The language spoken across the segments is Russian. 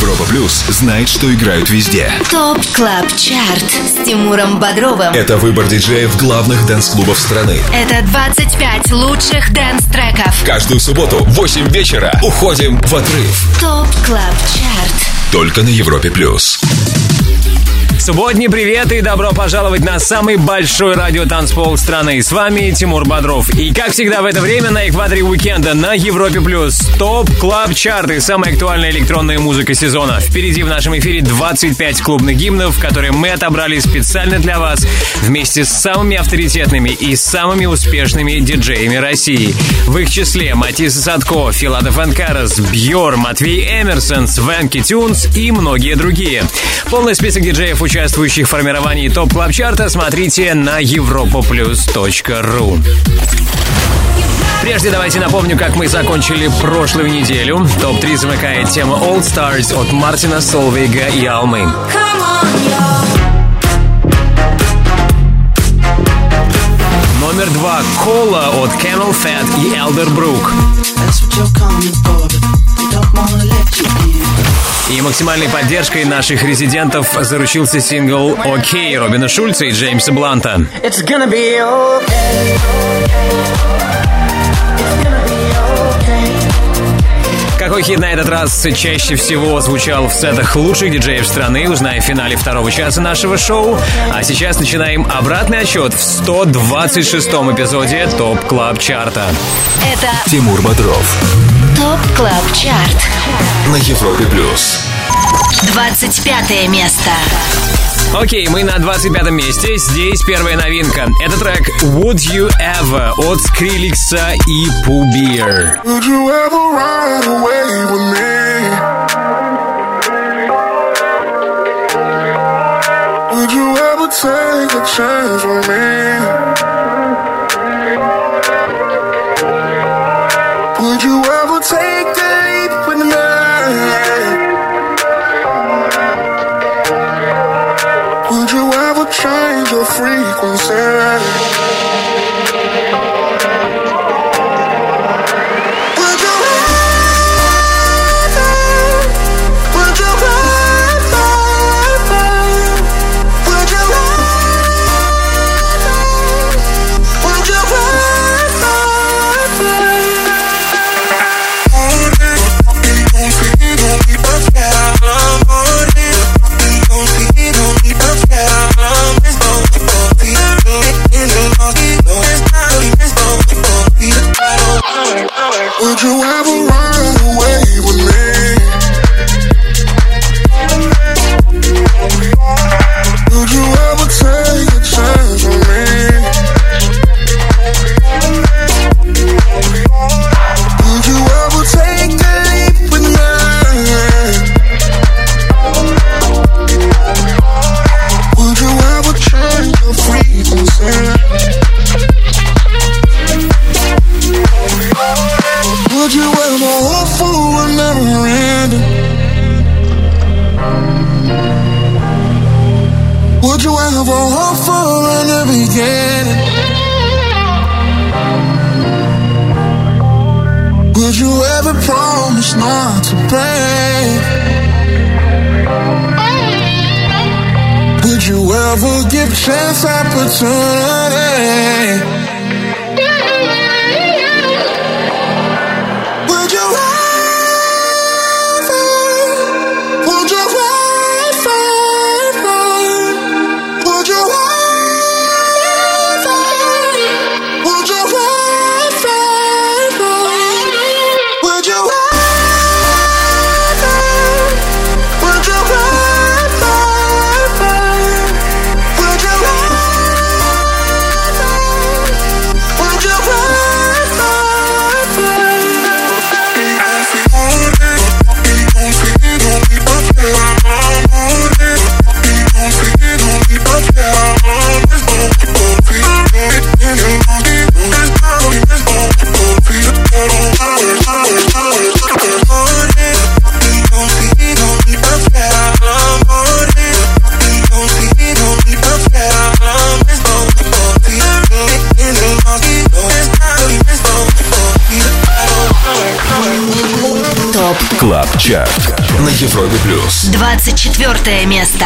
Европа Плюс знает, что играют везде. TOP CLUB CHART с Тимуром Бодровым. Это выбор диджеев главных dance-клубов страны. Это 25 лучших dance-треков. Каждую субботу в 8 вечера уходим в отрыв. TOP CLUB CHART. Только на Европе Плюс. Субботний привет и добро пожаловать на самый большой радиотанцпол страны. С вами Тимур Бодров. И как всегда в это время на экваторе уикенда на Европе Плюс Top Club Chart самая актуальная электронная музыка сезона. Впереди в нашем эфире 25 клубных гимнов, которые мы отобрали специально для вас вместе с самыми авторитетными и самыми успешными диджеями России. В их числе Матисса Садко, Филадов Анкарас, Бьор, Матвей Эмерсон, Свенки Тюнс и многие другие. Полный список диджеев участвующих в топ клаб чарта смотрите на europoplus.ru. Прежде давайте напомню, как мы закончили прошлую неделю. Топ-3 замыкает тема Old Stars от Мартина Солвейга и Алмы. Номер два Кола от Camel Fat и Elder Brook. И максимальной поддержкой наших резидентов заручился сингл «Окей» Робина Шульца и Джеймса Бланта. It's gonna be okay. Okay. Какой хит на этот раз чаще всего звучал в сетах лучших диджеев страны, узнаем в финале второго часа нашего шоу. А сейчас начинаем обратный отсчет в 126-м эпизоде Top Club Chart'а. Это Тимур Бодров TOP CLUB CHART. на Европе Плюс. 25 место. Окей, мы на 25 месте. Здесь первая новинка. Это трек Would You Ever от Скриллекса и Poo Bear. Would you ever ride away with me? Would you ever take a chance with me? Chance opportunity? 24 место.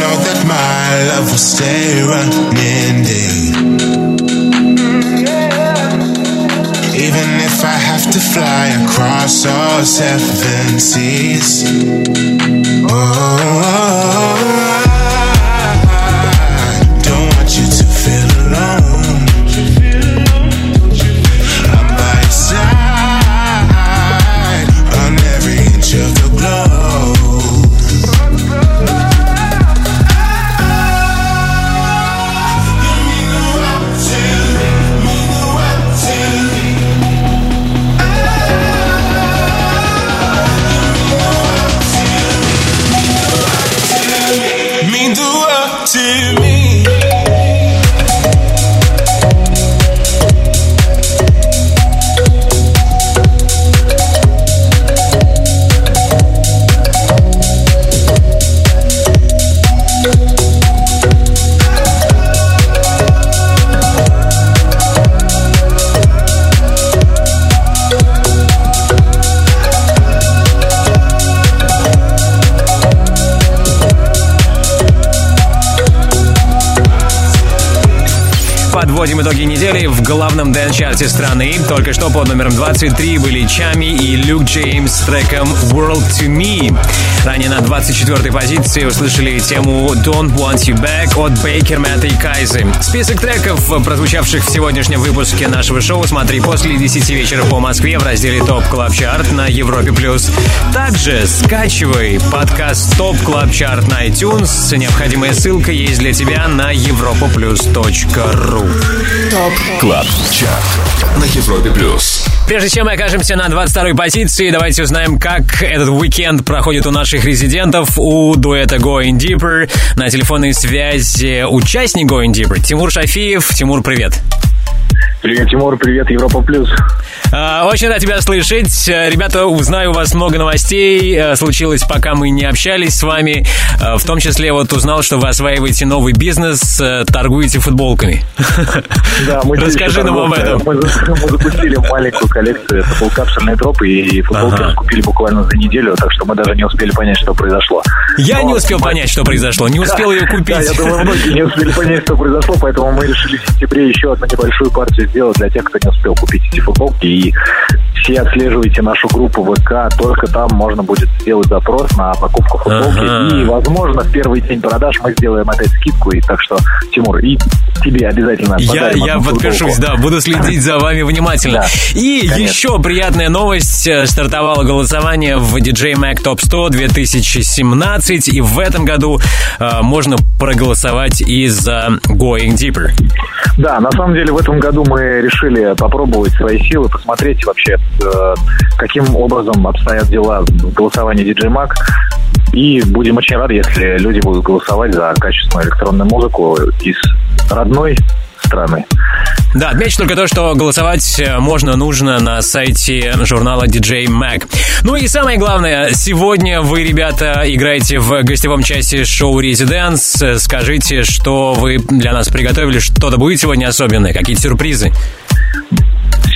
know that my love will stay running deep. Even if I have to fly across all seven seas. Oh. Dance-чарте страны. Только что под номером 23 были Tchami и Люк Джеймс с треком World to Me. Ранее на 24-й позиции услышали тему Don't Want You Back от Bakermat и Кайзы. Список треков, прозвучавших в сегодняшнем выпуске нашего шоу, смотри после 10 вечера по Москве в разделе Top Club Chart на Европе плюс. Также скачивай подкаст Top Club Chart на iTunes. Необходимая ссылка есть для тебя на europaplus.ru. ТОП Клаб Чарт на Европе плюс. Прежде чем мы окажемся на 22-й позиции, давайте узнаем, как этот уикенд проходит у наших резидентов, у дуэта Going Deeper. На телефонной связи участник Going Deeper Тимур Шафиев. Тимур, привет. Привет, Тимур, привет, Европа Плюс. А, Очень рад тебя слышать. Э, Ребята, узнаю у вас много новостей. э, Случилось, пока мы не общались с вами. Э, В том числе вот узнал, что вы осваиваете новый бизнес, торгуете футболками. Да, мы Расскажи нам об этом. Мы, за- мы запустили маленькую коллекцию, это был капсульный дроп, и футболки Ага. купили буквально за неделю, так что мы даже не успели понять, что произошло. Я Но- не успел понять, что произошло. Не успел ее купить. Да, я думаю, многие не успели понять, что произошло, поэтому мы решили в сентябре еще одну небольшую партию сделать для тех, кто не успел купить эти футболки. И the все отслеживайте нашу группу ВК, только там можно будет сделать запрос на покупку футболки. Ага. И, возможно, в первый день продаж мы сделаем опять скидку. И так что, Тимур, и тебе обязательно Я, я подпишусь, да, буду следить за вами внимательно. Да, И конечно. еще приятная новость. Э, Стартовало голосование в DJ Mag Top 100 2017. И в этом году э, можно проголосовать и за Going Deeper. Да, на самом деле в этом году мы решили попробовать свои силы, посмотреть вообще, каким образом обстоят дела в голосовании DJ Mag. И будем очень рады, если люди будут голосовать за качественную электронную музыку из родной страны. Да, отмечу только то, что голосовать э, можно, нужно на сайте журнала DJ Mag. Ну и самое главное, сегодня вы, ребята, играете в гостевом части шоу. Э, Скажите, что вы для нас приготовили, что-то будет сегодня особенное, какие-то сюрпризы?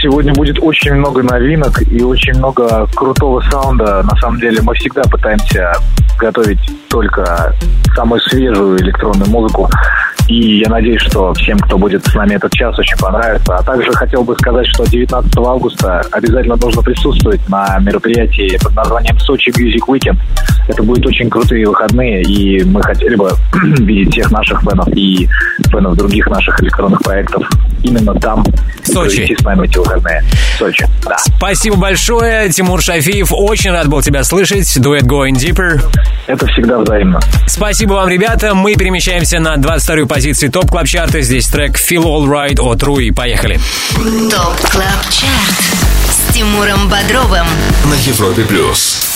Сегодня будет очень много новинок и очень много крутого саунда. На самом деле мы всегда пытаемся готовить только самую свежую электронную музыку. И я надеюсь, что всем, кто будет с нами этот час, очень понравится. А также хотел бы сказать, что 19 августа обязательно нужно присутствовать на мероприятии под названием Сочи Music Weekend. Это будут очень крутые выходные, и мы хотели бы видеть всех наших фенов и фенов других наших электронных проектов именно там. Сочи. с нами эти выходные. В Сочи, да. Спасибо большое, Тимур Шафиев. Очень рад был тебя слышать. Дуэт Going Deeper. Это всегда взаимно. Спасибо вам, ребята. Мы перемещаемся на 22-ю позицию топ клаб чарта Здесь трек Feel All Right от Руи. Поехали. ТОП КЛАБ ЧАРТ С Тимуром Бодровым На Европе плюс.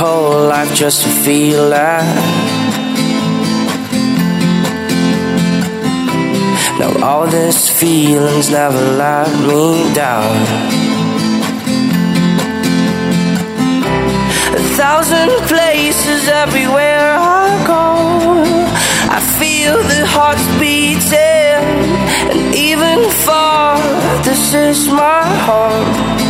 whole life just to feel that. Now all these feelings never let me down. A thousand places everywhere I go. I feel the hearts beating, and even far, this is my home.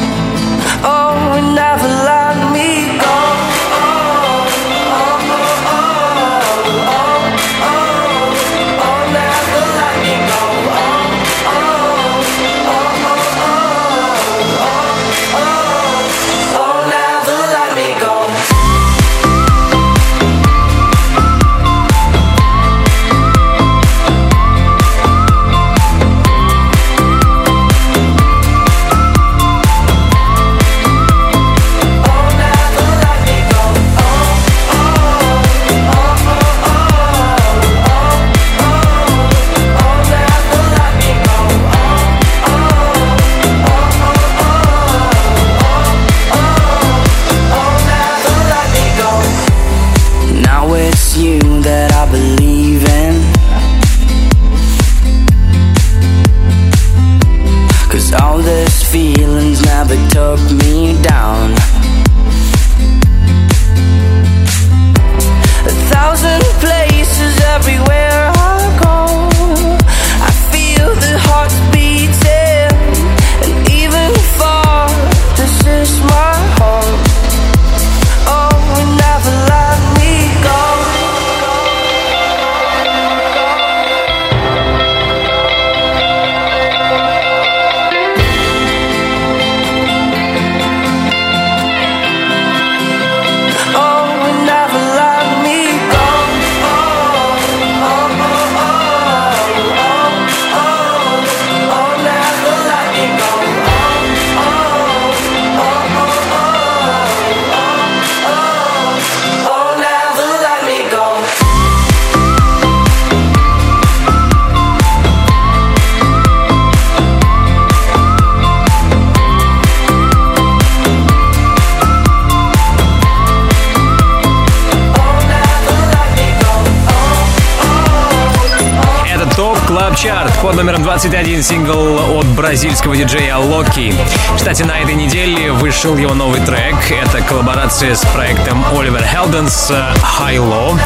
Бразильского диджея Локи. Кстати, на этой неделе вышел его новый трек. Это коллаборация с проектом Оливер Хелденс High Low.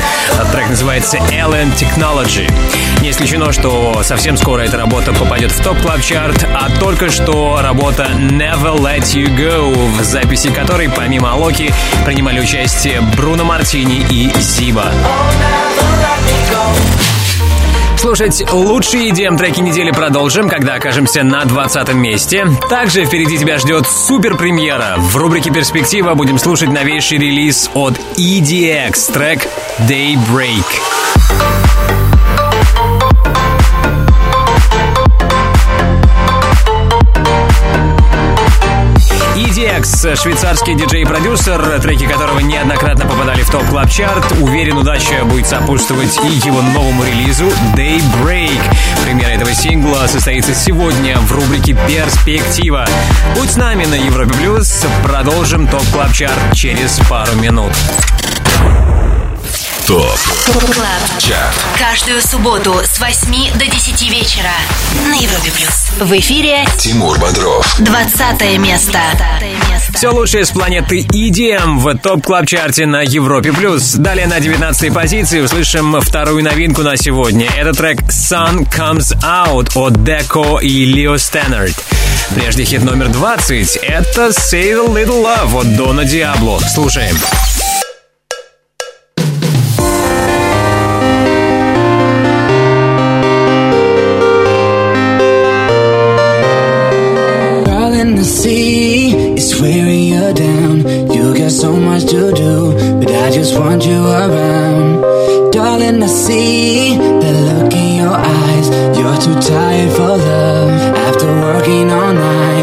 Трек называется Alien Technology. Не исключено, что совсем скоро эта работа попадет в топ клаб чарт а только что работа Never Let You Go, в записи которой помимо Локи принимали участие Бруно Мартини и Зиба. Слушать лучшие EDM треки недели продолжим, когда окажемся на 20 месте. Также впереди тебя ждет супер премьера. В рубрике «Перспектива» будем слушать новейший релиз от EDX, трек «Daybreak». EDX, швейцарский диджей-продюсер, треки которого неоднократно попадали в топ клаб чарт Уверен, удача будет сопутствовать и его новому релизу Daybreak. Премьера этого сингла состоится сегодня в рубрике «Перспектива». Будь с нами на Европе Плюс. Продолжим Top Club Chart через пару минут. Top Club Chart Каждую субботу с 8 до 10 вечера на Европе Плюс. В эфире Тимур Бодров. 20 место. Все лучшее с планеты EDM в Top Club Chart е на Европе Плюс. Далее на 19 позиции услышим вторую новинку на сегодня. Это трек Sun Comes Out от Деко и Лео Стэннерд. Прежде хит номер 20 — это Save a Little Love от Дона Диабло. Слушаем. Слушаем. see is wearing you down. You got so much to do, but I just want you around. Darling, I see the look in your eyes. You're too tired for love after working all night.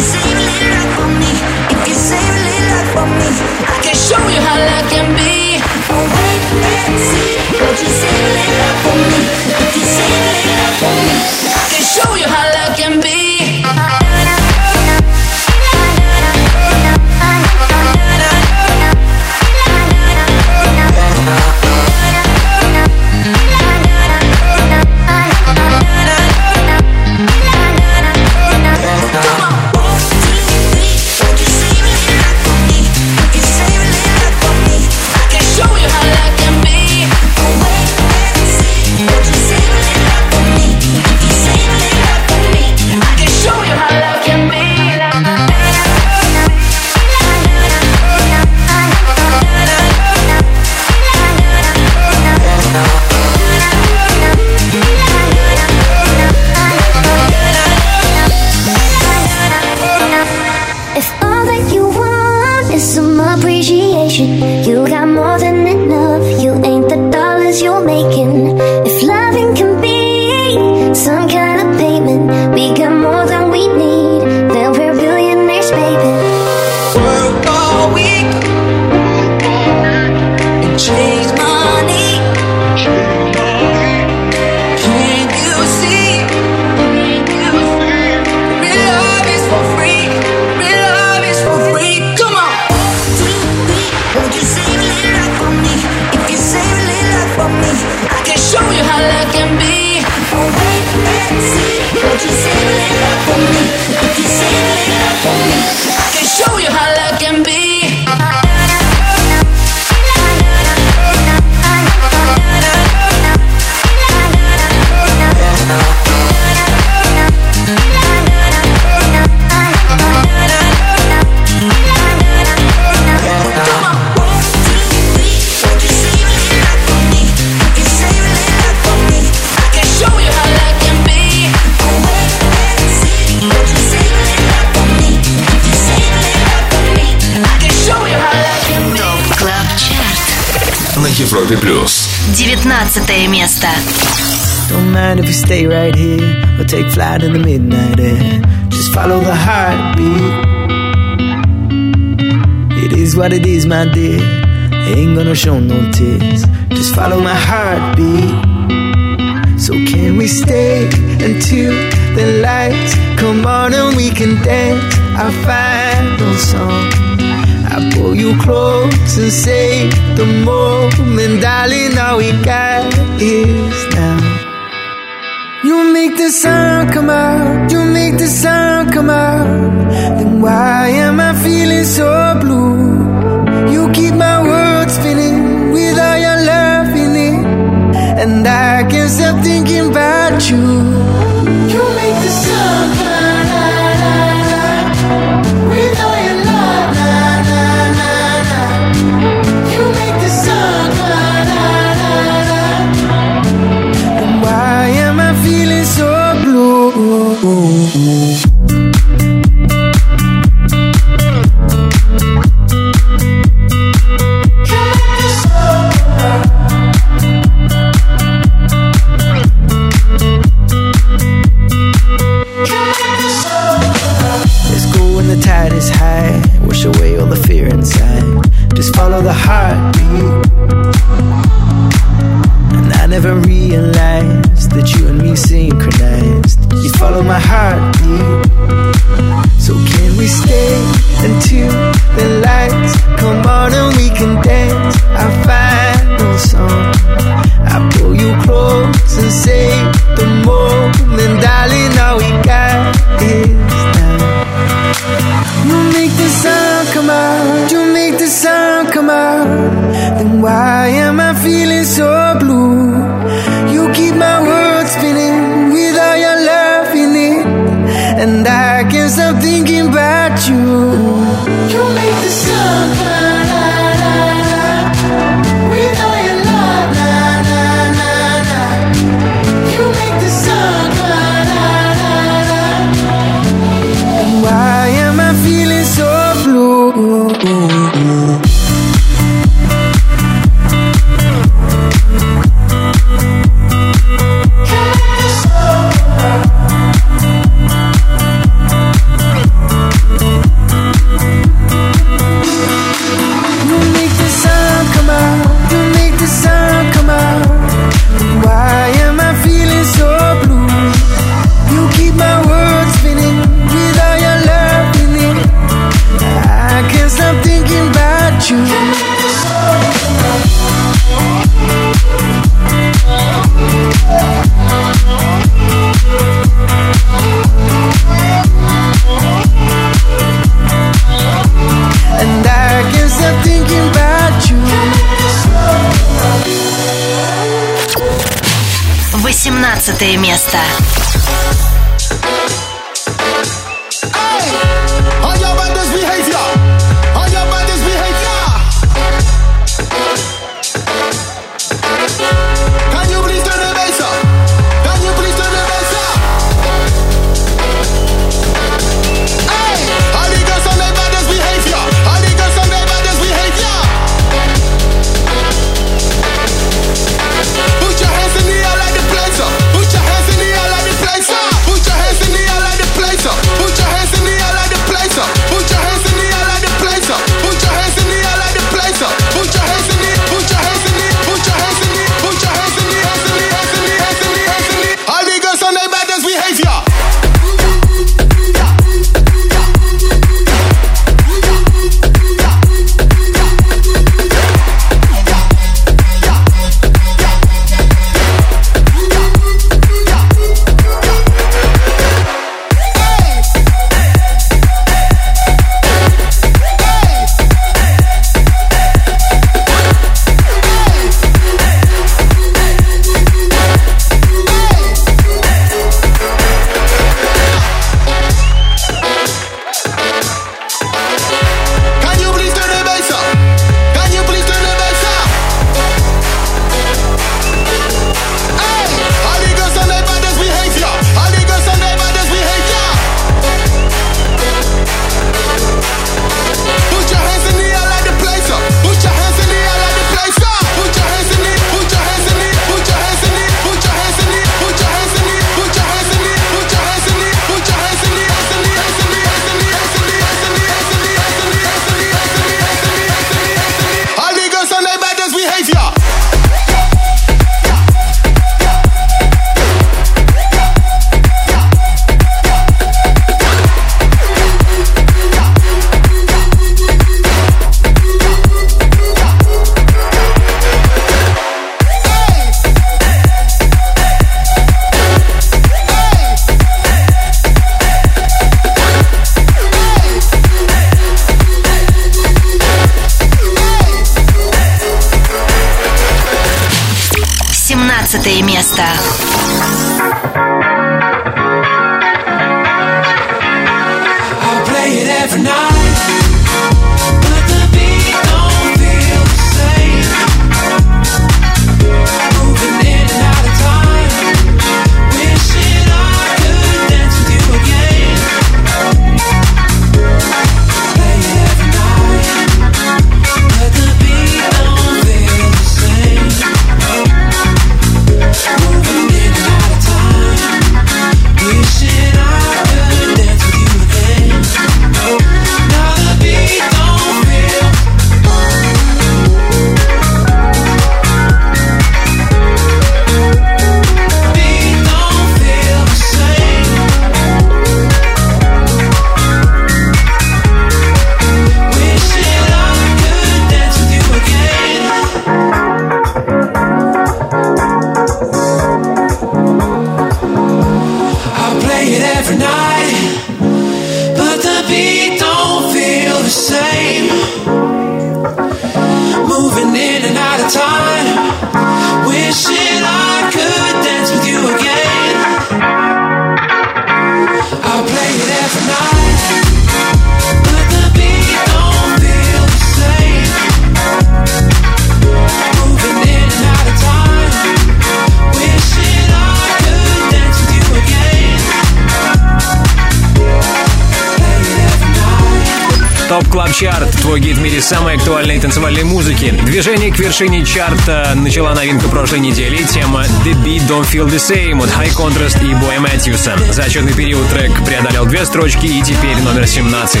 Чарт, твой гид в мире самой актуальной танцевальной музыки. Движение к вершине чарта начала новинка прошлой недели. Тема The Beat Don't Feel The Same от High Contrast и Боя Мэтьюса. За отчетный период трек преодолел две строчки и теперь номер 17.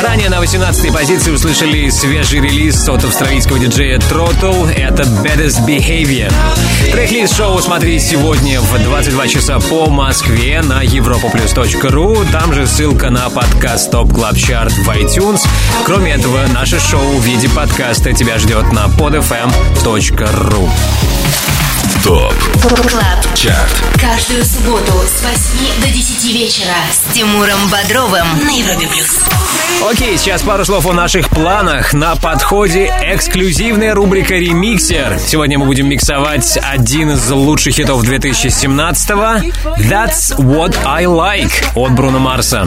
Ранее на 18-й позиции услышали свежий релиз от австралийского диджея Throttle. Это Baddest Behavior. Трек-лист шоу смотри сегодня в 22 часа по Москве на europaplus.ru. Там же ссылка на подкаст Top Club Chart в iTunes. Кроме этого, наше шоу в виде подкаста тебя ждет на podfm.ru. Top Club Chart каждую субботу с 8 до 10 вечера с Тимуром Бодровым на Европе плюс. Окей, сейчас пару слов о наших планах. На подходе эксклюзивная рубрика «Ремиксер». Сегодня мы будем миксовать один из лучших хитов 2017-го «That's What I Like» от Бруно Марса.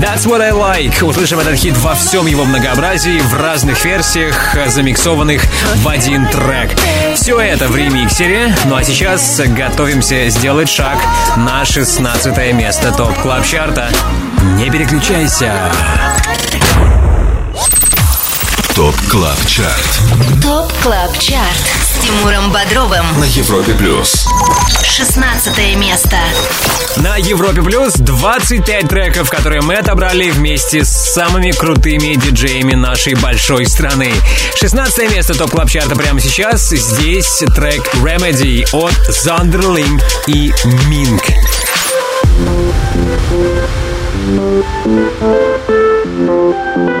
That's what I like. Услышим этот хит во всем его многообразии, в разных версиях, замиксованных в один трек. Все это в ремиксере. Ну а сейчас готовимся сделать шаг на 16 место Top Club Chart а. Не переключайся. Top Club Chart Top Club Chart с Тимуром Бодровым. На Европе Плюс 16 место. На Европе Плюс 25 треков, которые мы отобрали вместе с самыми крутыми диджеями нашей большой страны. 16 место топ клаб чарта прямо сейчас. Здесь трек Remedy от Зандерлинг и Минк. Heal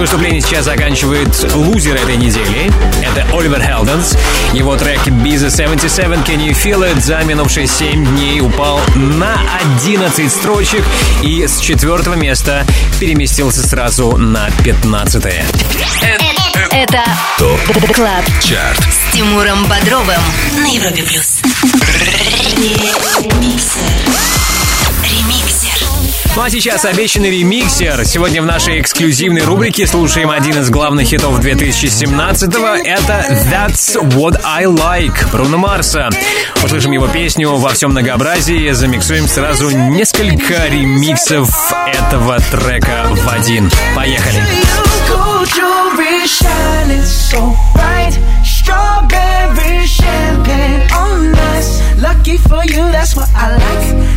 России. Свои выступления сейчас заканчивает лузер этой недели. Это Оливер Хелденс. Его трек Ibiza 77 Can You Feel It за минувшие 7 дней упал на 11 строчек и с четвертого места переместился сразу на 15 Это Top Club Chart. с Тимуром Бодровым на Европе плюс. Ну а сейчас обещанный ремиксер. Сегодня в нашей эксклюзивной рубрике слушаем один из главных хитов 2017-го. Это That's What I Like Бруно Марса. Услышим его песню во всем многообразии. Замиксуем сразу несколько ремиксов этого трека в один. Поехали. Strawberry champagne on us. Lucky for you, that's what I like.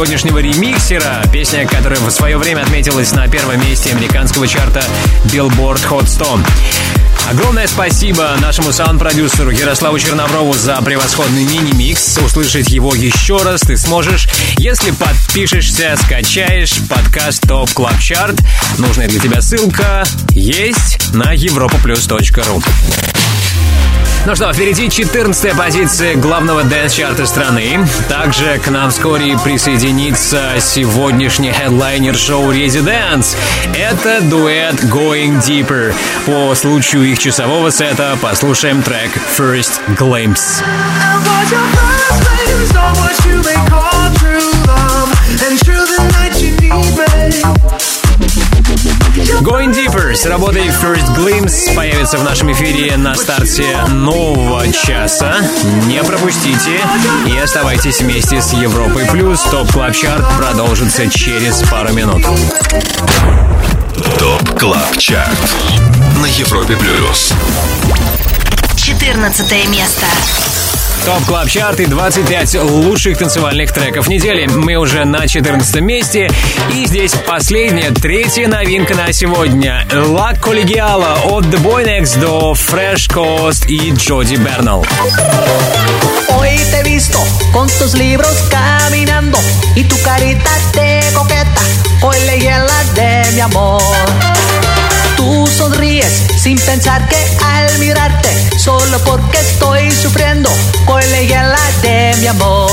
Сегодняшнего ремиксера, песня, которая в свое время отметилась на первом месте американского чарта Billboard Hot 100. Огромное спасибо нашему саунд-продюсеру Ярославу Черноброву за превосходный мини-микс. Услышать его еще раз ты сможешь, если подпишешься, скачаешь подкаст Top Club Chart. Нужная для тебя ссылка есть на europaplus.ru. Ну что, впереди 14-я позиция главного дэнс-чарта страны. Также к нам вскоре присоединится сегодняшний хедлайнер шоу Residents. Это дуэт Going Deeper. По случаю их часового сета послушаем трек First Glimpse. Going Deeper с работой First Glimpse появится в нашем эфире на старте нового часа. Не пропустите и оставайтесь вместе с Европой Плюс. Top Club Chart продолжится через пару минут. Top Club Chart На Европе Плюс 14 место. Top Club Chart и 25 лучших танцевальных треков недели. Мы уже на 14 месте. И здесь последняя, третья новинка на сегодня. La Colegiala от The Boy Next Door, Fresh Coast и Джоди Бернал. Hoy te visto con tus libros caminando y tu carita de coqueta hoy hiela de mi amor. Tú sonríes sin pensar que al mirarte, solo porque estoy sufriendo, le hiela de mi amor.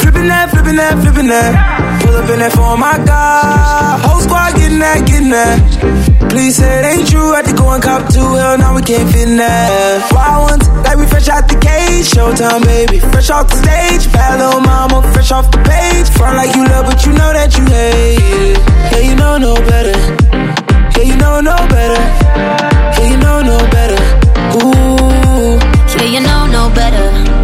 Flipping that, flipping that, flipping that. Pull up in that for my God. Whole squad getting that, getting that. Please say it ain't true. Had to go and cop two. Hell, now we can't fit in that. Wild ones, like we fresh out the cage. Showtime, baby. Fresh off the stage. Bad little mama, fresh off the page. Front like you love, but you know that you hate it. Yeah, you know no better. Yeah, you know no better. Yeah, you know no better. Ooh. Yeah, you know no better.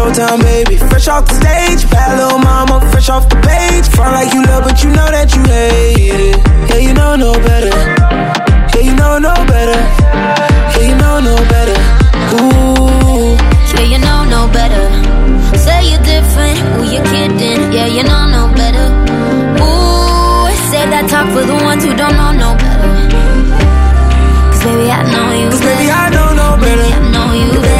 Showtime, baby, fresh off the stage. Bad little mama, fresh off the page. Front like you love, but you know that you hate it. Yeah, you know no better. Yeah, you know no better. Yeah, you know no better. Ooh. Yeah, you know no better. Say you're different, who you kidding? Yeah, you know no better. Ooh, say that talk for the ones who don't know no better. Cause baby, I know you Cause better. baby, I know no better. Baby, I know you better.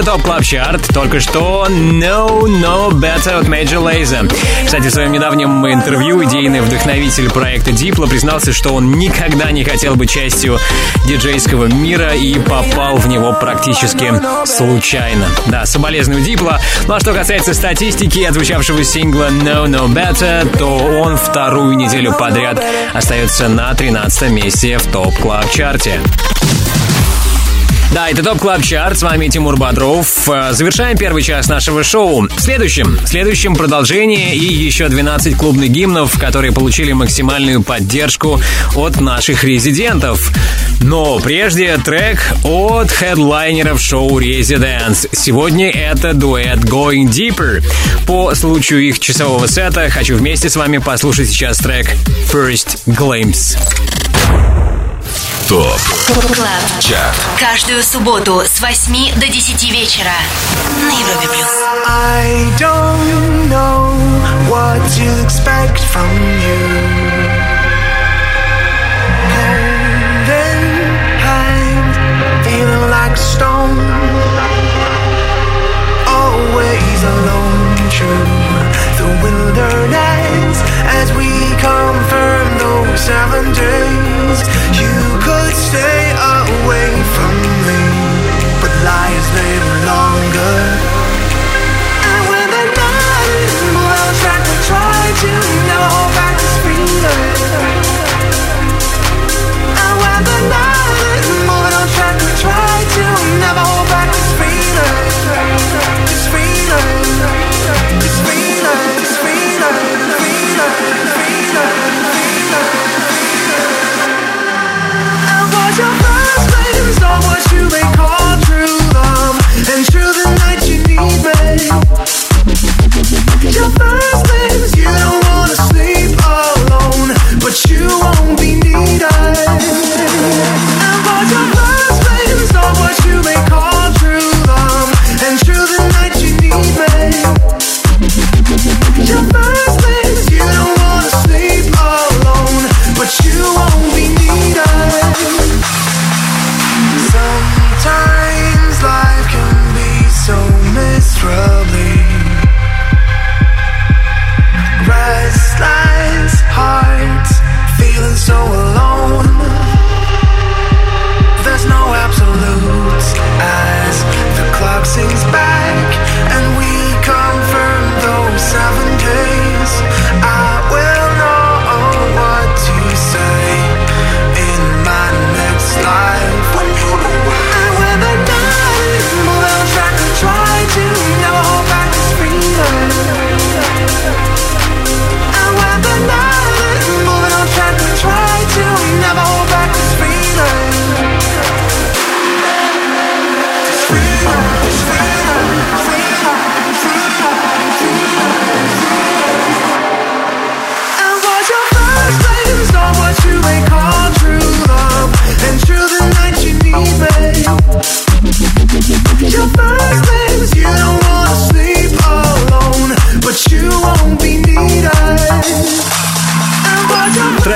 Это Top Club Chart. Только что Know No Better от Major Lazer. Кстати, в своем недавнем интервью идейный вдохновитель проекта Дипло признался, что он никогда не хотел быть частью диджейского мира и попал в него практически случайно. Да, соболезную Дипло. Ну а что касается статистики отзвучавшего сингла Know No Better, то он вторую неделю подряд остается на 13 месте в Top Club Chart е. Да, это Top Club Chart, с вами Тимур Бодров. Э, Завершаем первый час нашего шоу. В следующем, в следующем продолжение и еще 12 клубных гимнов, которые получили максимальную поддержку от наших резидентов. Но прежде трек от хедлайнеров шоу Residents. Сегодня это дуэт Going Deeper. По случаю их часового сета хочу вместе с вами послушать сейчас трек First Glimpse. ТОП Клаб. ЧАРТ Каждую субботу с 8 до 10 вечера на Европе плюс. I don't know what to expect from you. Holding hands, feeling like a stone. Always alone, true. The wilderness as we confirm those seven days. You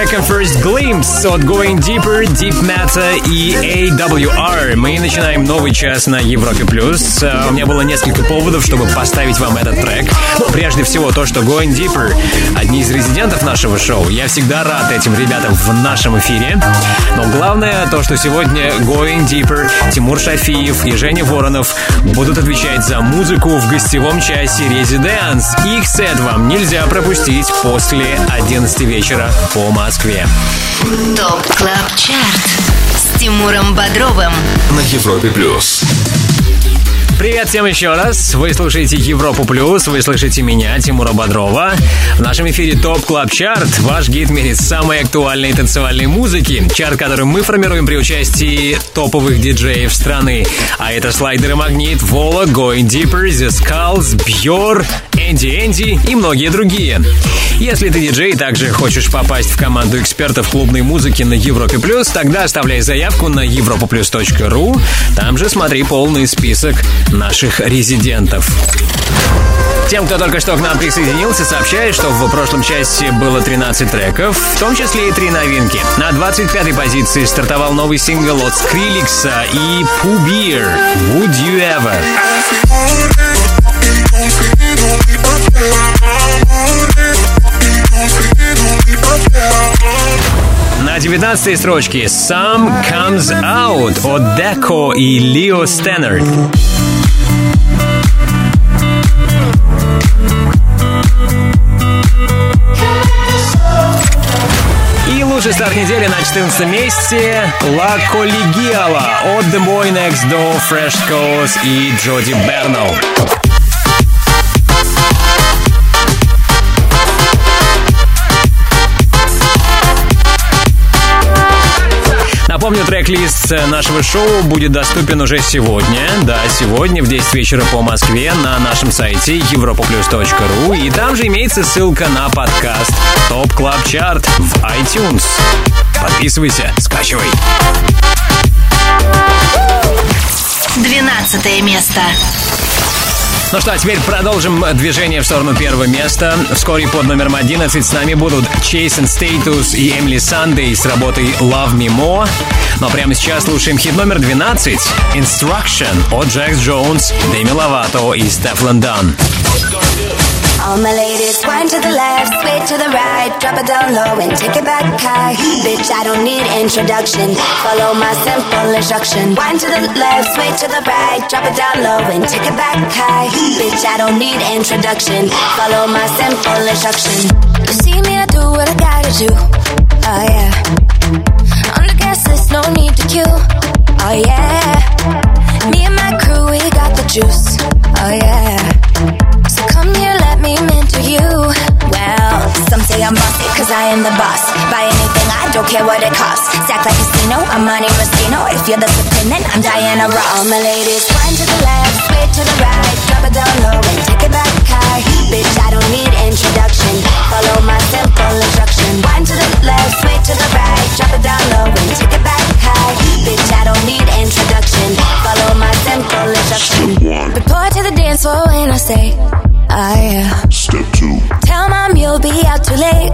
Tracks от Going Deeper, Deep Matter и AWR. Мы начинаем новый час на Европе+. плюс. Э, У меня было несколько поводов, чтобы поставить вам этот трек. Ну, прежде всего, то, что Going Deeper — одни из резидентов нашего шоу. Я всегда рад этим ребятам в нашем эфире. Но главное то, что сегодня Going Deeper, Тимур Шафиев и Женя Воронов будут отвечать за музыку в гостевом часе Residence. Их сет вам нельзя пропустить после 11 вечера по Москве. Top Club Chart с Тимуром Бодровым. На Европе плюс. Привет всем еще раз. Вы слушаете Европу Плюс, вы слышите меня, Тимура Бодрова. В нашем эфире Top Club Chart, ваш гид в мире самой актуальной танцевальной музыки. Чарт, который мы формируем при участии топовых диджеев страны. А это слайдеры Магнит, Вола, Going Deeper, The Skulls, Björ, Энди Энди и многие другие. Если ты диджей и также хочешь попасть в команду экспертов клубной музыки на Европе Плюс, тогда оставляй заявку на europoplus.ru. Там же смотри полный список наших резидентов. Тем, кто только что к нам присоединился, сообщаю, что в прошлом части было 13 треков, в том числе и три новинки. На 25-й позиции стартовал новый сингл от Скриликса и Beer «Would You Ever?». На 19 строчке «Some Comes Out» от Деко и Лио Стэннерд. Лучший старт недели на 14 месте «La Collegiala» от The Boy Next Door, Fresh Coast и Джоди Берно. Напомню, трек-лист нашего шоу будет доступен уже сегодня. Да, сегодня в 10 вечера по Москве на нашем сайте europaplus.ru. И там же имеется ссылка на подкаст Top Club Chart в iTunes. Подписывайся, скачивай. 12 место. Ну что, а теперь продолжим движение в сторону первого места. Вскоре под номером 11 с нами будут Chase and Status и Emeli Sandé с работой Love Me More. Но прямо сейчас слушаем хит номер 12 Instruction от Джекс Джонс, Дэми Ловато и Стефлан Дан. All my ladies, wind to the left, sway to the right, drop it down low and take it back high. Bitch, I don't need introduction. Follow my simple instruction. Wind to the left, sway to the right, drop it down low and take it back high. Bitch, I don't need introduction. Follow my simple instruction. You see me, I do what I gotta do. Oh yeah. On the gas list, no need to queue. Oh yeah. Me and my crew, we got the juice. Oh yeah. So come here, me mentor you. Well, some say I'm bossy cause I am the boss. Buy anything, I don't care what it costs. Stack like a casino, I'm Monte Rustino. If you're the supreme, then I'm Diana Ross. All my ladies, wind to the left, sway to the right, drop it down low and take it back high. Bitch, I don't need introduction. Follow my simple instruction. Wind to the left, sway to the right, drop it down low and take it back high. Bitch, I don't need introduction. Follow my simple instruction. Report to the dance floor when I say, oh yeah. Step two. Tell mom you'll be out too late.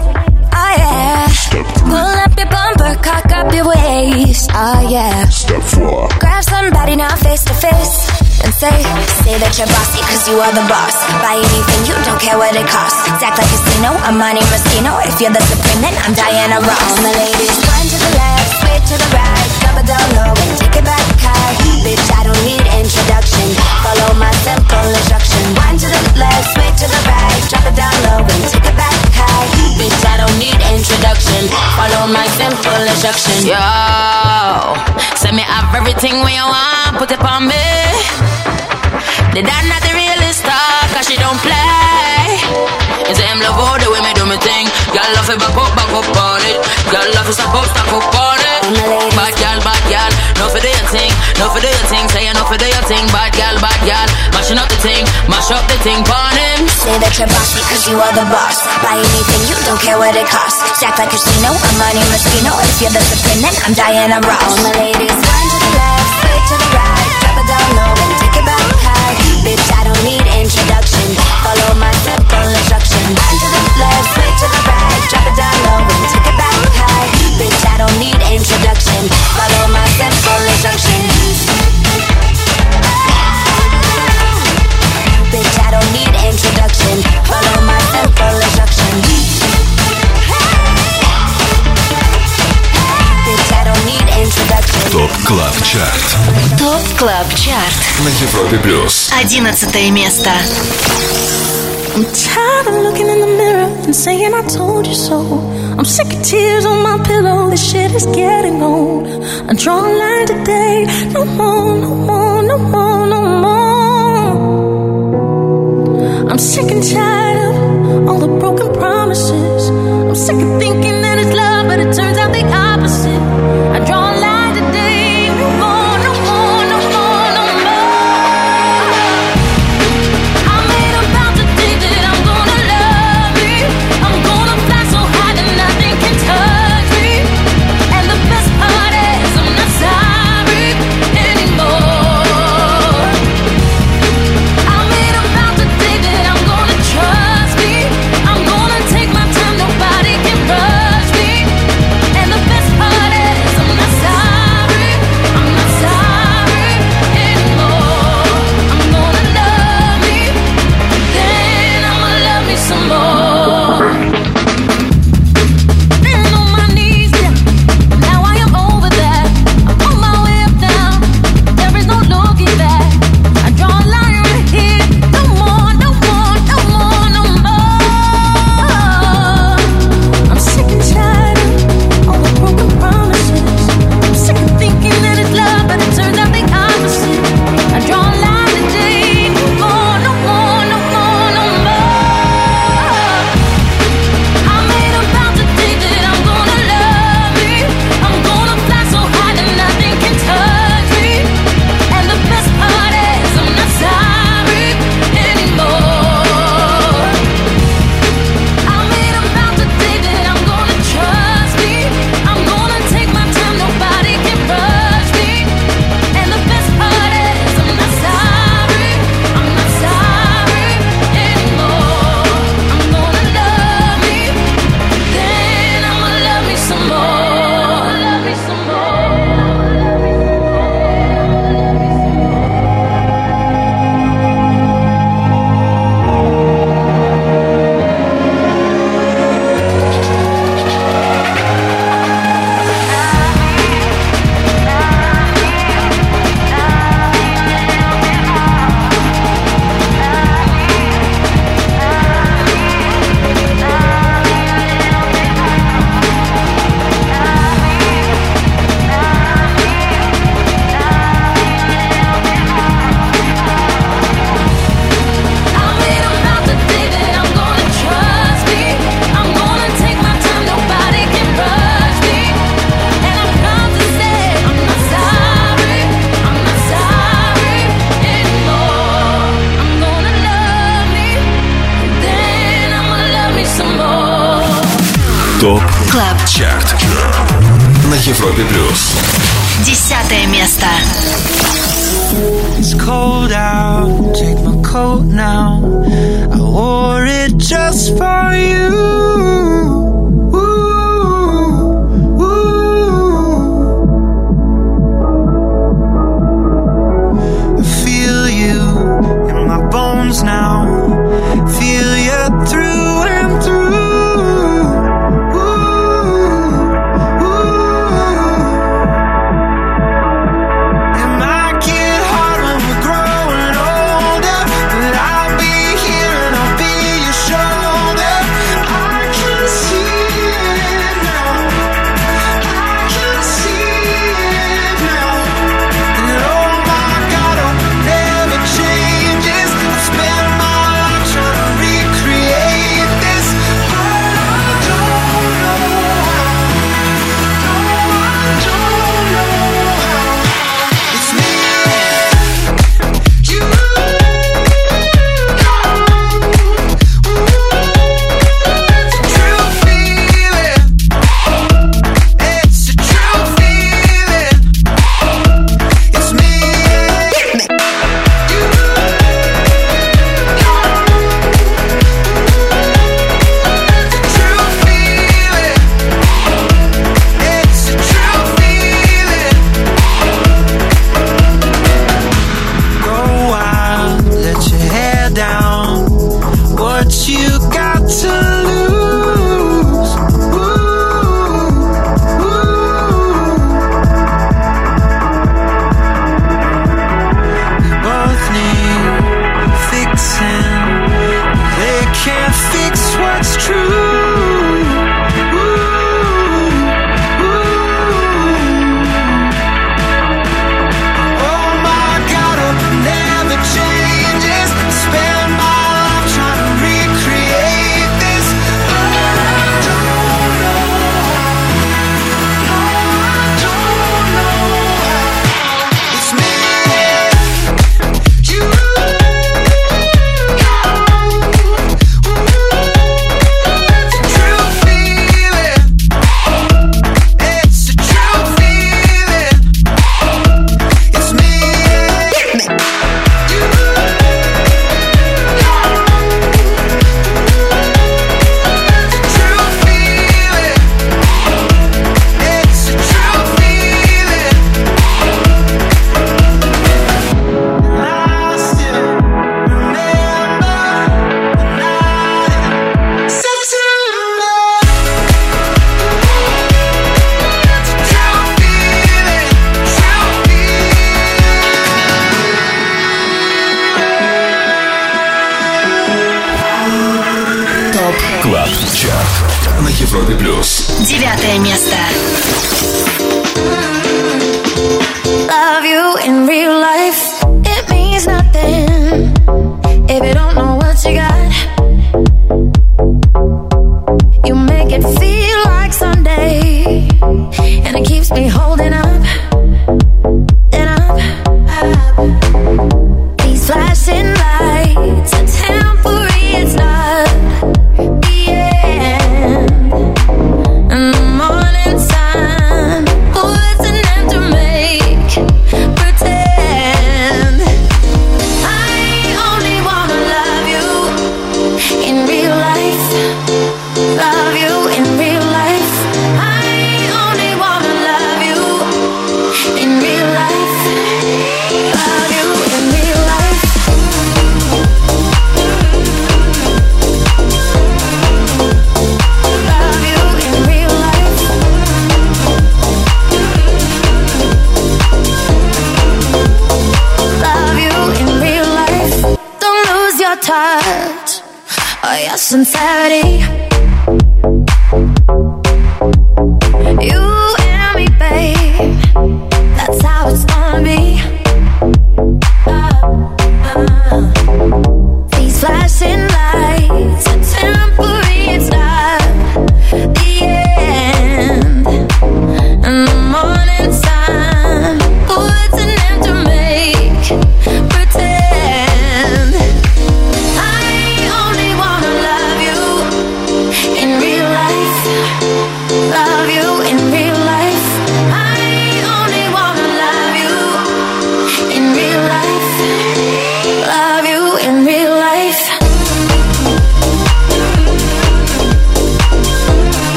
Oh yeah. Step three. Pull up your bumper, cock up your waist. Oh yeah. Step four. Grab somebody now face to face and say, say that you're bossy cause you are the boss. Buy anything, you don't care what it costs. Act like a casino, I'm Monte Rustino. If you're the supreme, then I'm Diana Ross. All my ladies, wind to the left, to the right, drop it down low and take it back high. Bitch, I don't need introduction. Follow my simple instruction. To the left, to the right, drop it down low and take it back high. Bitch, I don't need introduction. Follow my simple instruction. Yo, send me have everything when you want, put it on me. The dad not the realest star, cause she don't play. You say him love all the way me do me thing. Y'all love it back up, back up on it. Y'all love it stop up, stop up on it. Bad gal, bad gal, no for do your thing, no for do your thing. Say you no for do your thing, bad gal, bad gal. Mashing up the thing, mash up the thing, on him. Say that you're bossy cause you are the boss. Buy anything, you don't care what it costs. Stack like a casino, I'm Monte Rustino. If you're the supreme, then I'm Diana Ross. All my ladies, wind to the left, sway to the right, drop it down low and take it back high. Bitch, I don't need introduction. Follow my to the left, switch to the right, drop low and take back. Bitch, I don't need introduction. Follow my simple instructions. Bitch, I don't need introduction. Follow my. ТОП КЛАБ ЧАРТ ТОП КЛАБ ЧАРТ На Европе Плюс 11 место I'm tired of looking in the mirror and saying I told you so. I'm sick of tears on my pillow. This shit is getting old. I draw a line today. No more, no more, no more, no more. I'm sick and tired of all the broken promises. I'm sick of thinking that it's love, but it turns out they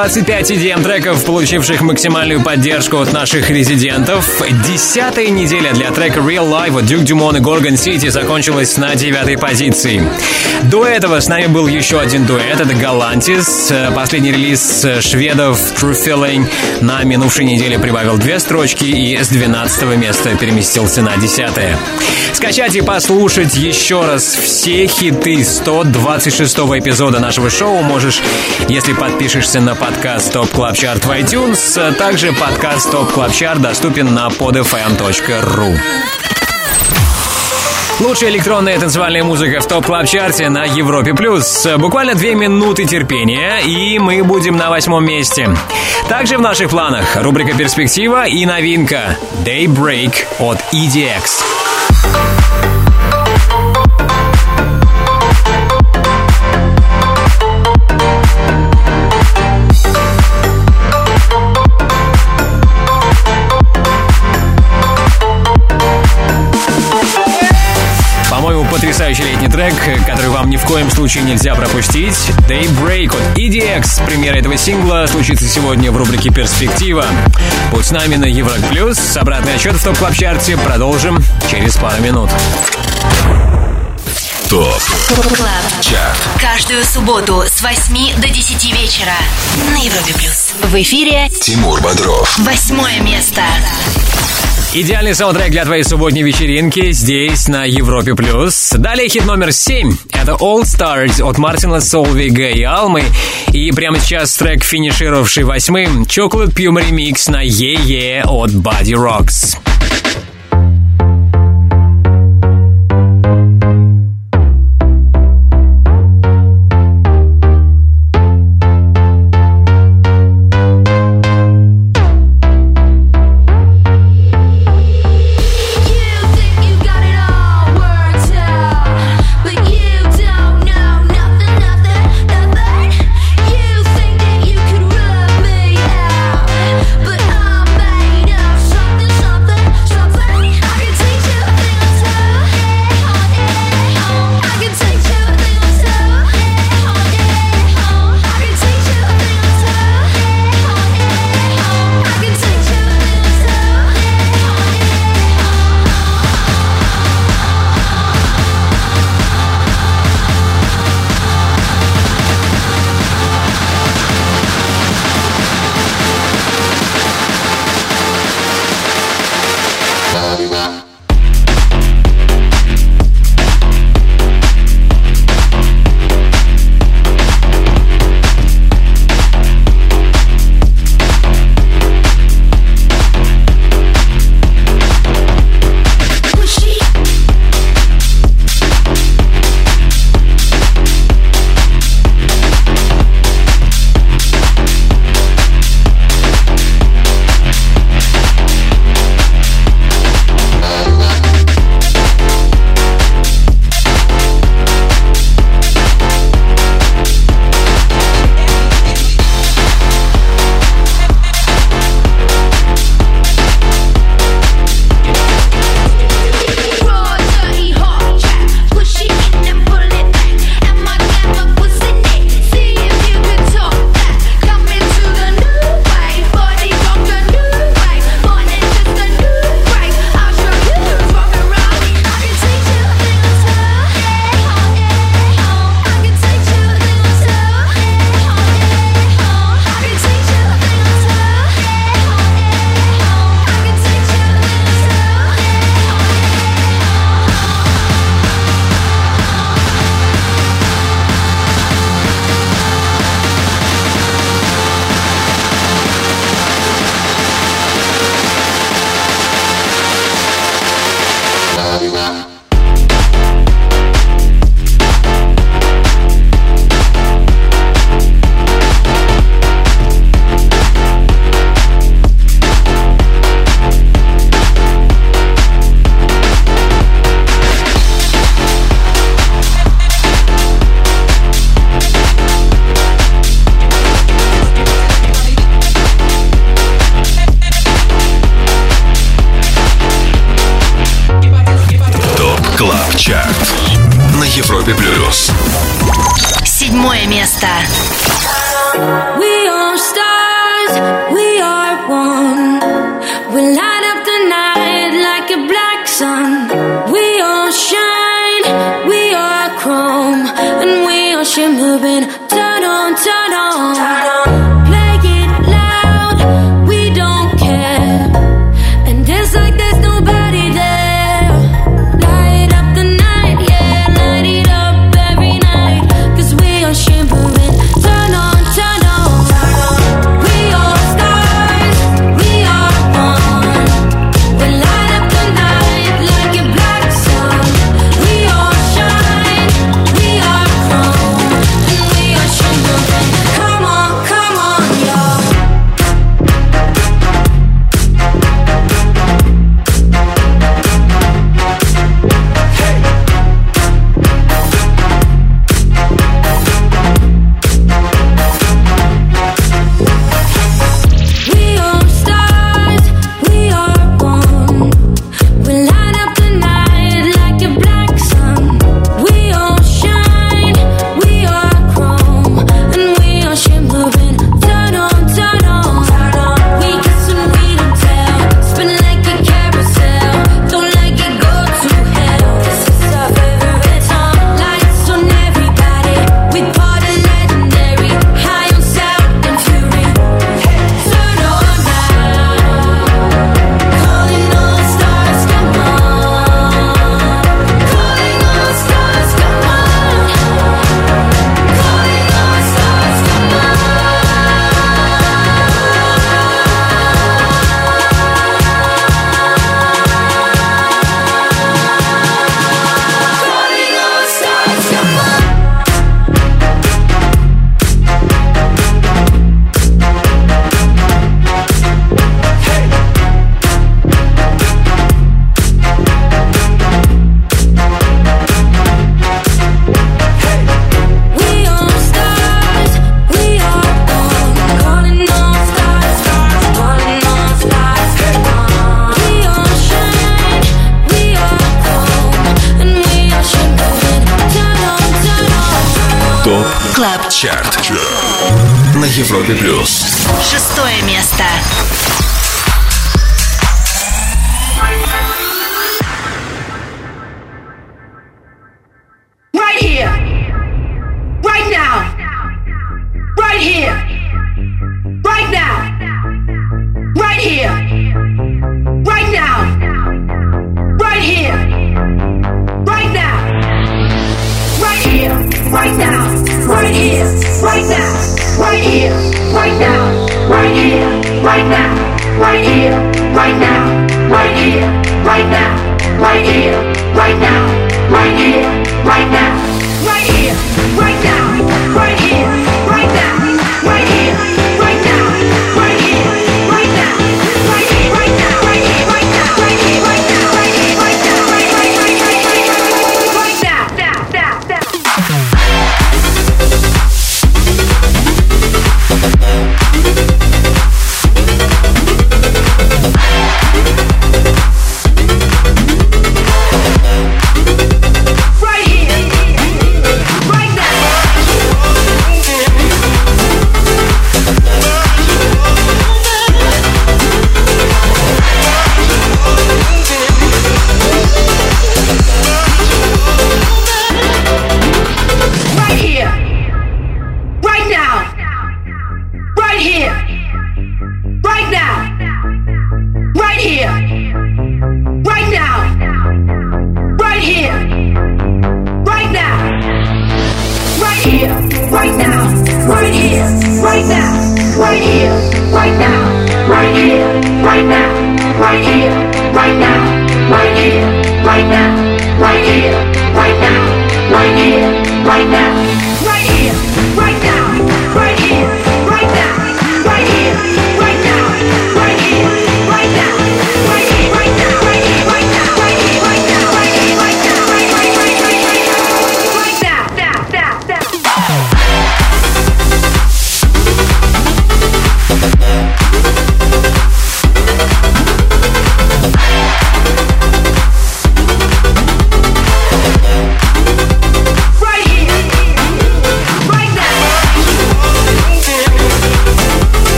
25 EDM треков, получивших максимальную поддержку от наших резидентов. Десятая неделя для трека Real Life от Duke Dumont и Gorgon City закончилась на девятой позиции. До этого с нами был еще один дуэт, это Galantis. Последний релиз шведов True Feeling на минувшей неделе прибавил две строчки и с 12 места переместился на десятое. Скачать и послушать еще раз все хиты 126 эпизода нашего шоу можешь, если подпишешься на подкаст Top Club Chart в iTunes. Также подкаст Top Club Chart доступен на podfm.ru. Лучшая электронная танцевальная музыка в топ клаб чарте на Европе плюс. Буквально две минуты терпения, и мы будем на восьмом месте. Также в наших планах рубрика Перспектива и новинка Daybreak от EDX. Потрясающий летний трек, который вам ни в коем случае нельзя пропустить. Daybreak от EDX. Премьера этого сингла случится сегодня в рубрике «Перспектива». Будь с нами на Европе Плюс. Обратный отсчет в Top Club Chart е продолжим через пару минут. Top Club. Chart Каждую субботу с 8 до 10 вечера на Европе плюс. В эфире Тимур Бодров восьмое место. Идеальный саундтрек для твоей субботней вечеринки здесь, на Европе+. плюс. Далее хит номер семь. Это All Stars от Мартина Солвига и Алмы. И прямо сейчас трек, финишировавший восьмым, Chocolate Puma Remix на Е-Е от Body Rocks. Европе плюс. Шестое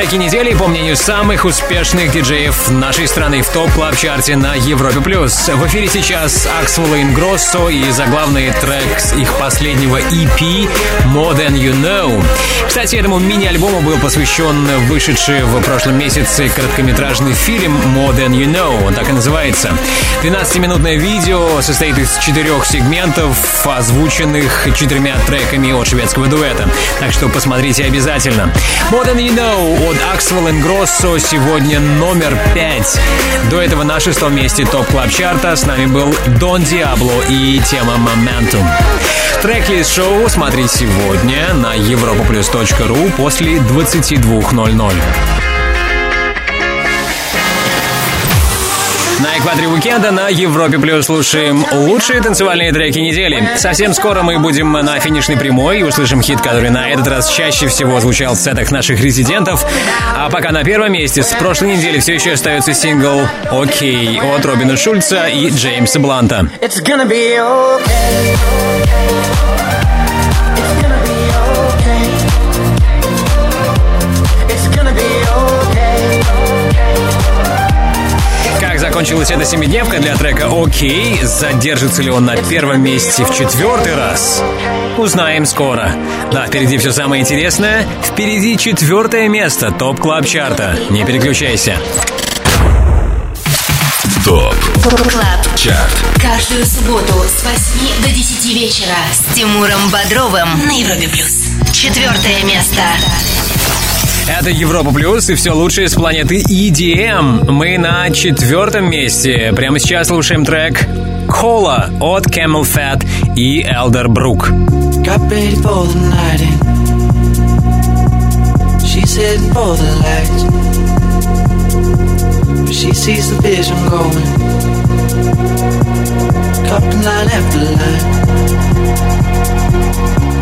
EDM-треки недели, по мнению самых успешных диджеев нашей страны в Top Club Chart е на Европе+. плюс. В эфире сейчас Axwell Ingrosso и заглавный трек с их последнего EP «More Than You Know». Кстати, этому мини-альбому был посвящен вышедший в прошлом месяце короткометражный фильм «More Than You Know». Он так и называется. 12-минутное видео состоит из четырех сегментов, озвученных четырьмя треками от шведского дуэта. Так что посмотрите обязательно. More Than You Know от Axwell Grosso сегодня номер пять. До этого на шестом месте топ клаб чарта с нами был Дон Диабло и тема Momentum. Трек-лист шоу смотри сегодня на europaplus.ru после 22.00. экваторе уикенда на Европе Плюс слушаем лучшие танцевальные треки недели. Совсем скоро мы будем на финишной прямой и услышим хит, который на этот раз чаще всего звучал в сетах наших резидентов. А пока на первом месте с прошлой недели все еще остается сингл «Окей» от Робина Шульца и Джеймса Бланта. It's gonna be okay. Закончилась эта семидневка для трека «Окей», задержится ли он на первом месте в четвертый раз? Узнаем скоро. Да, впереди все самое интересное. Впереди четвертое место Top Club Chart а. Не переключайся. Top Club. Chart Каждую субботу с 8 до 10 вечера с Тимуром Бодровым на Европе Плюс. Четвертое место. Это Европа Плюс и все лучшее с планеты EDM. Мы на четвертом месте. Прямо сейчас слушаем трек Cola от CamelPhat и Elder Brook.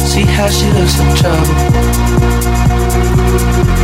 See how she looks in trouble.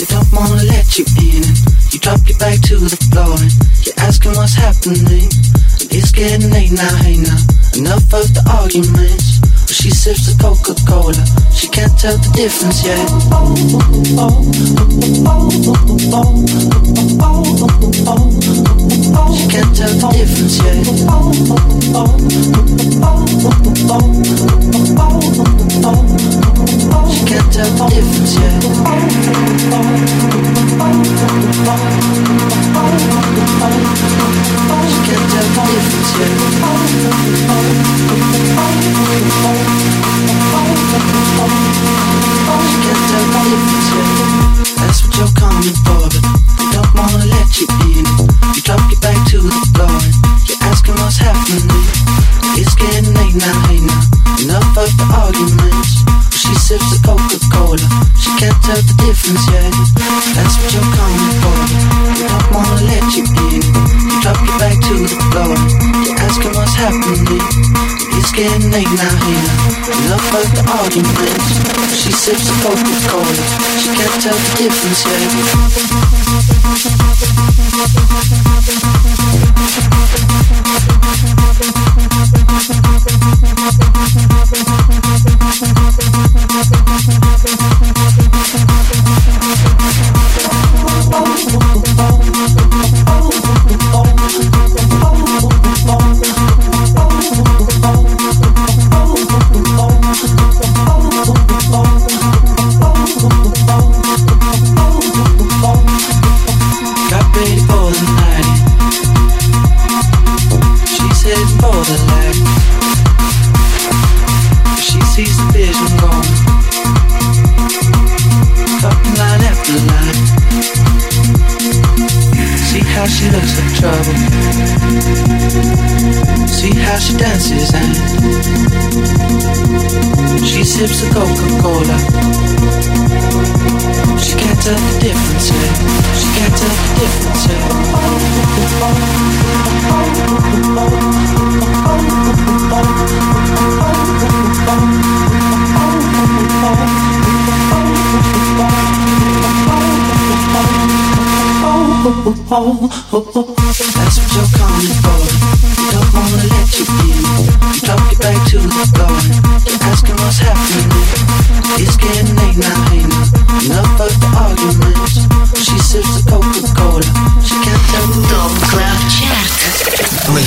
they don't wanna let you in. You drop your back to the floor you're asking what's happening. It's getting late now, hey now. Enough of the arguments. She sips the Coca-Cola. She can't tell the difference yet. She can't tell the difference yet. She can't tell the difference yet. She sips a coke with. She can't tell the difference yet.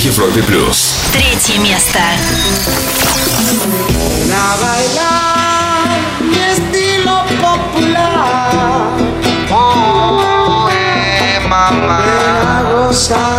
Европе плюс. Третье место. A bailar Stop.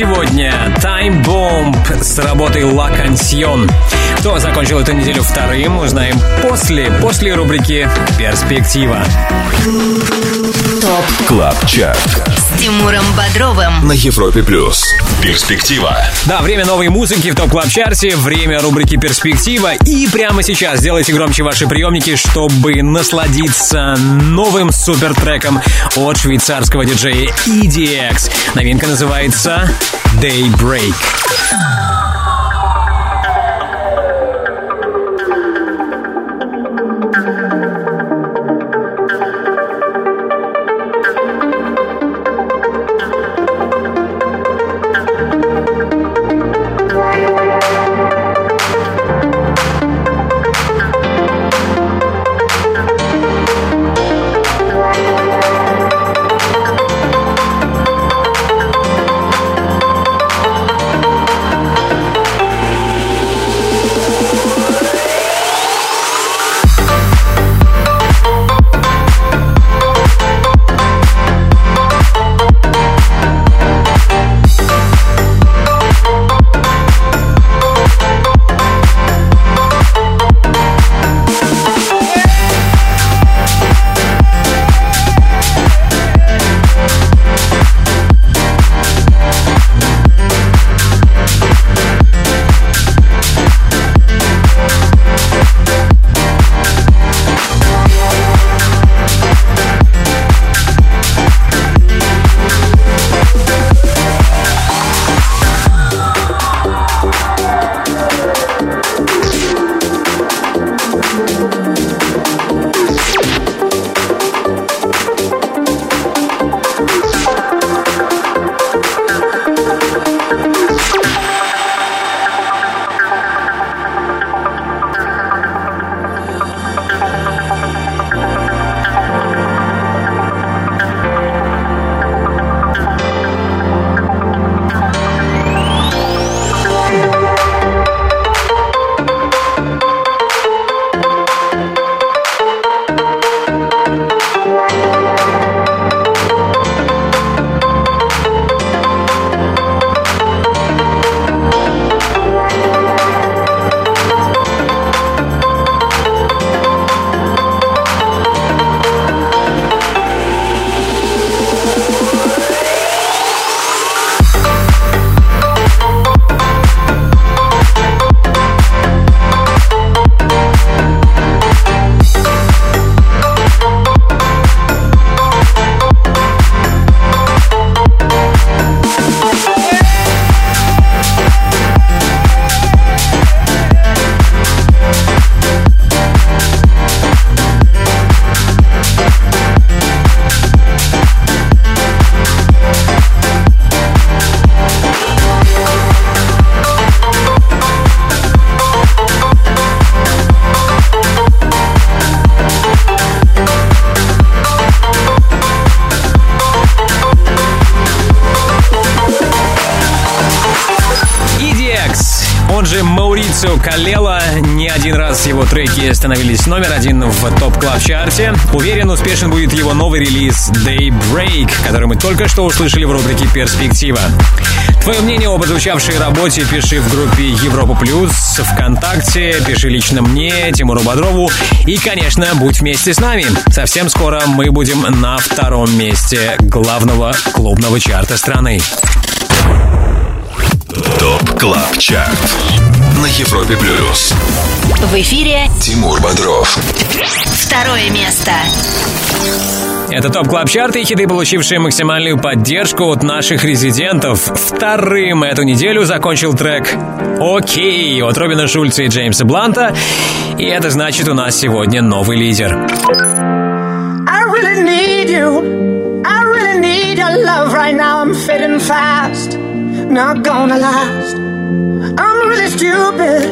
Сегодня. Time Bomb с работой La Canción. Кто закончил эту неделю вторым, узнаем после, после рубрики «Перспектива». Top Club Chart с Тимуром Бодровым. на Европе плюс. Перспектива. Да, время новой музыки в Top Club Chart е, время рубрики «Перспектива». И прямо сейчас сделайте громче ваши приемники, чтобы насладиться новым супертреком от швейцарского диджея EDX. Новинка называется Daybreak. Номер один в Top Club Chart е Уверен, успешен будет его новый релиз Daybreak, который мы только что услышали в рубрике «Перспектива». Твое мнение об отзвучавшей работе пиши в группе Европа Плюс, ВКонтакте, пиши лично мне, Тимуру Бодрову и, конечно, будь вместе с нами. Совсем скоро мы будем на втором месте главного клубного чарта страны. Top Club Chart на Европе плюс. В эфире Тимур Бодров. второе место. Это Top Club Chart и хиты, получившие максимальную поддержку от наших резидентов. Вторым эту неделю закончил трек «OK» от Робина Шульца и Джеймса Бланта. И это значит, у нас сегодня новый лидер. I really need you. I really need your love right now. I'm fading fast. Not gonna last. I'm really stupid.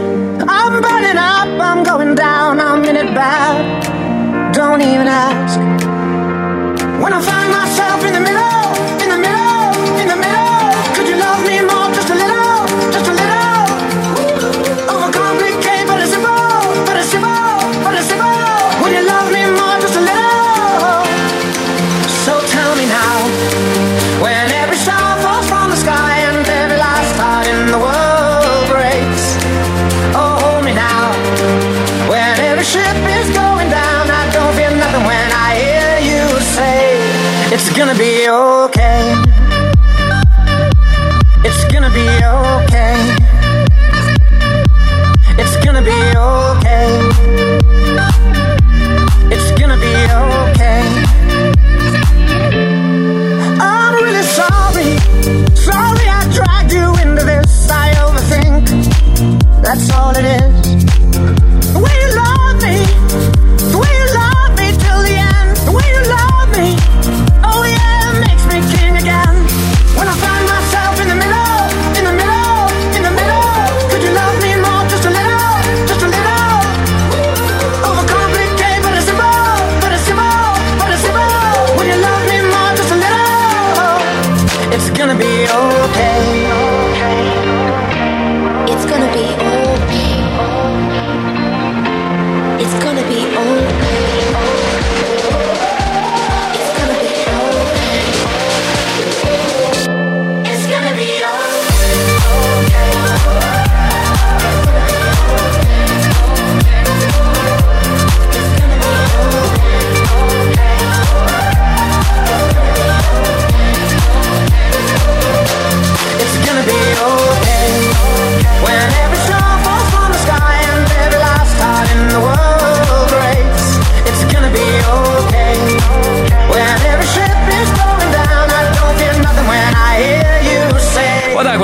I'm burning up. I'm going down. I'm in it bad. Don't even ask. When I find myself in the middle, gonna be okay.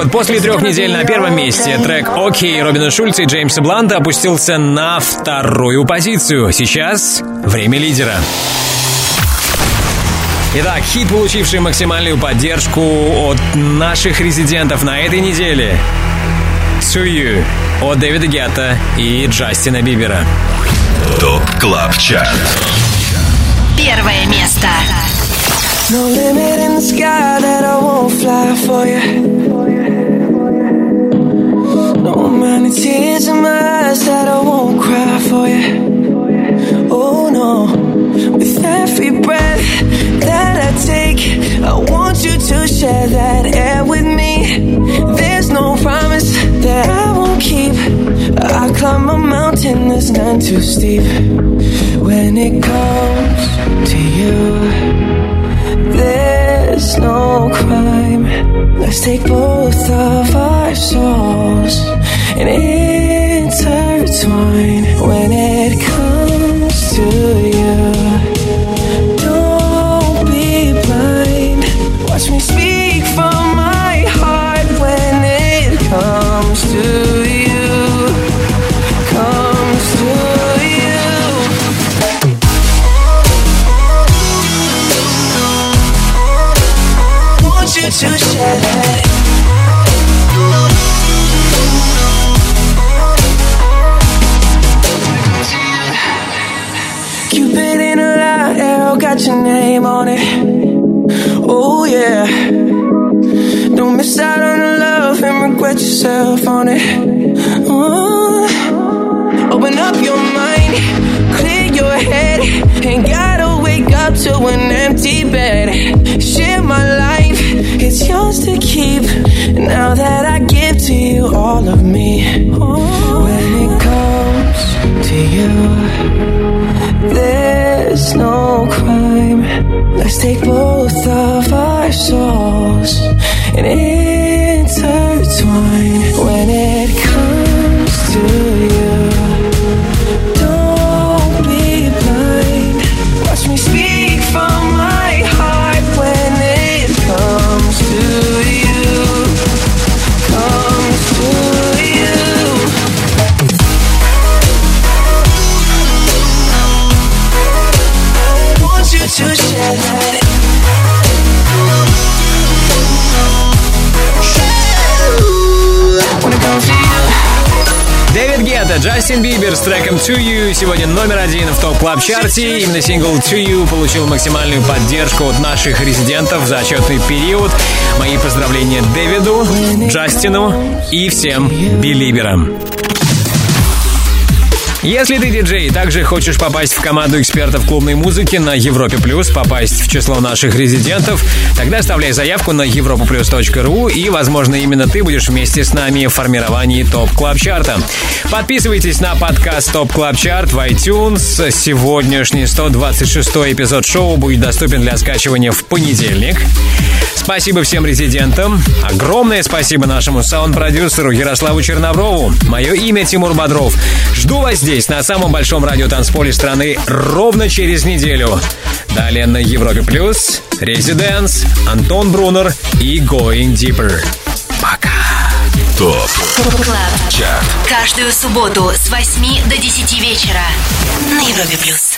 Вот после трех недель на первом месте трек «Окей» Робина Шульца и Джеймса Бланта опустился на вторую позицию. Сейчас время лидера. Итак, хит, получивший максимальную поддержку от наших резидентов на этой неделе. «To You» от Дэвида Гетта и Джастина Бибера. ТОП КЛАБ ЧАРТ Первое место. No limit in the sky that I won't fly for you. Tears in my eyes that I won't cry for you. Oh no, with every breath that I take, I want you to share that air with me. There's no promise that I won't keep. I climb a mountain that's none too steep. When it comes to you. There's no crime. Let's take both of our souls and intertwine when it comes to you. Don't be blind. Watch me speak from my heart when it comes to you. Comes to you. want you to share your name on it. Oh yeah. Don't miss out on the love and regret yourself on it. Oh. Open up your mind, clear your head, ain't gotta wake up to an empty bed. Share my life, it's yours to keep. Now that I give to you all of me, when it comes to you, there's no crime. Let's take both of our souls and Джастин Бибер с треком «To You» сегодня номер один в Top Club Chart е Именно сингл «To You» получил максимальную поддержку от наших резидентов за отчетный период. Мои поздравления Дэвиду, Джастину и всем белиберам. Если ты диджей и также хочешь попасть в команду экспертов клубной музыки на Европе Плюс, попасть в число наших резидентов, тогда оставляй заявку на europaplus.ru и, возможно, именно ты будешь вместе с нами в формировании Top Club Chart а. Подписывайтесь на подкаст Top Club Chart в iTunes. Сегодняшний 126 эпизод шоу будет доступен для скачивания в понедельник. Спасибо всем резидентам. Огромное спасибо нашему саунд-продюсеру Ярославу Черноброву. Мое имя Тимур Бодров. Жду вас здесь, на самом большом радиотанцполе страны, ровно через неделю. Далее на Европе Плюс, Residance, Антон Брунер и Going Deeper. Пока. Top Club. Chart. Каждую субботу с 8 до 10 вечера на Европе плюс.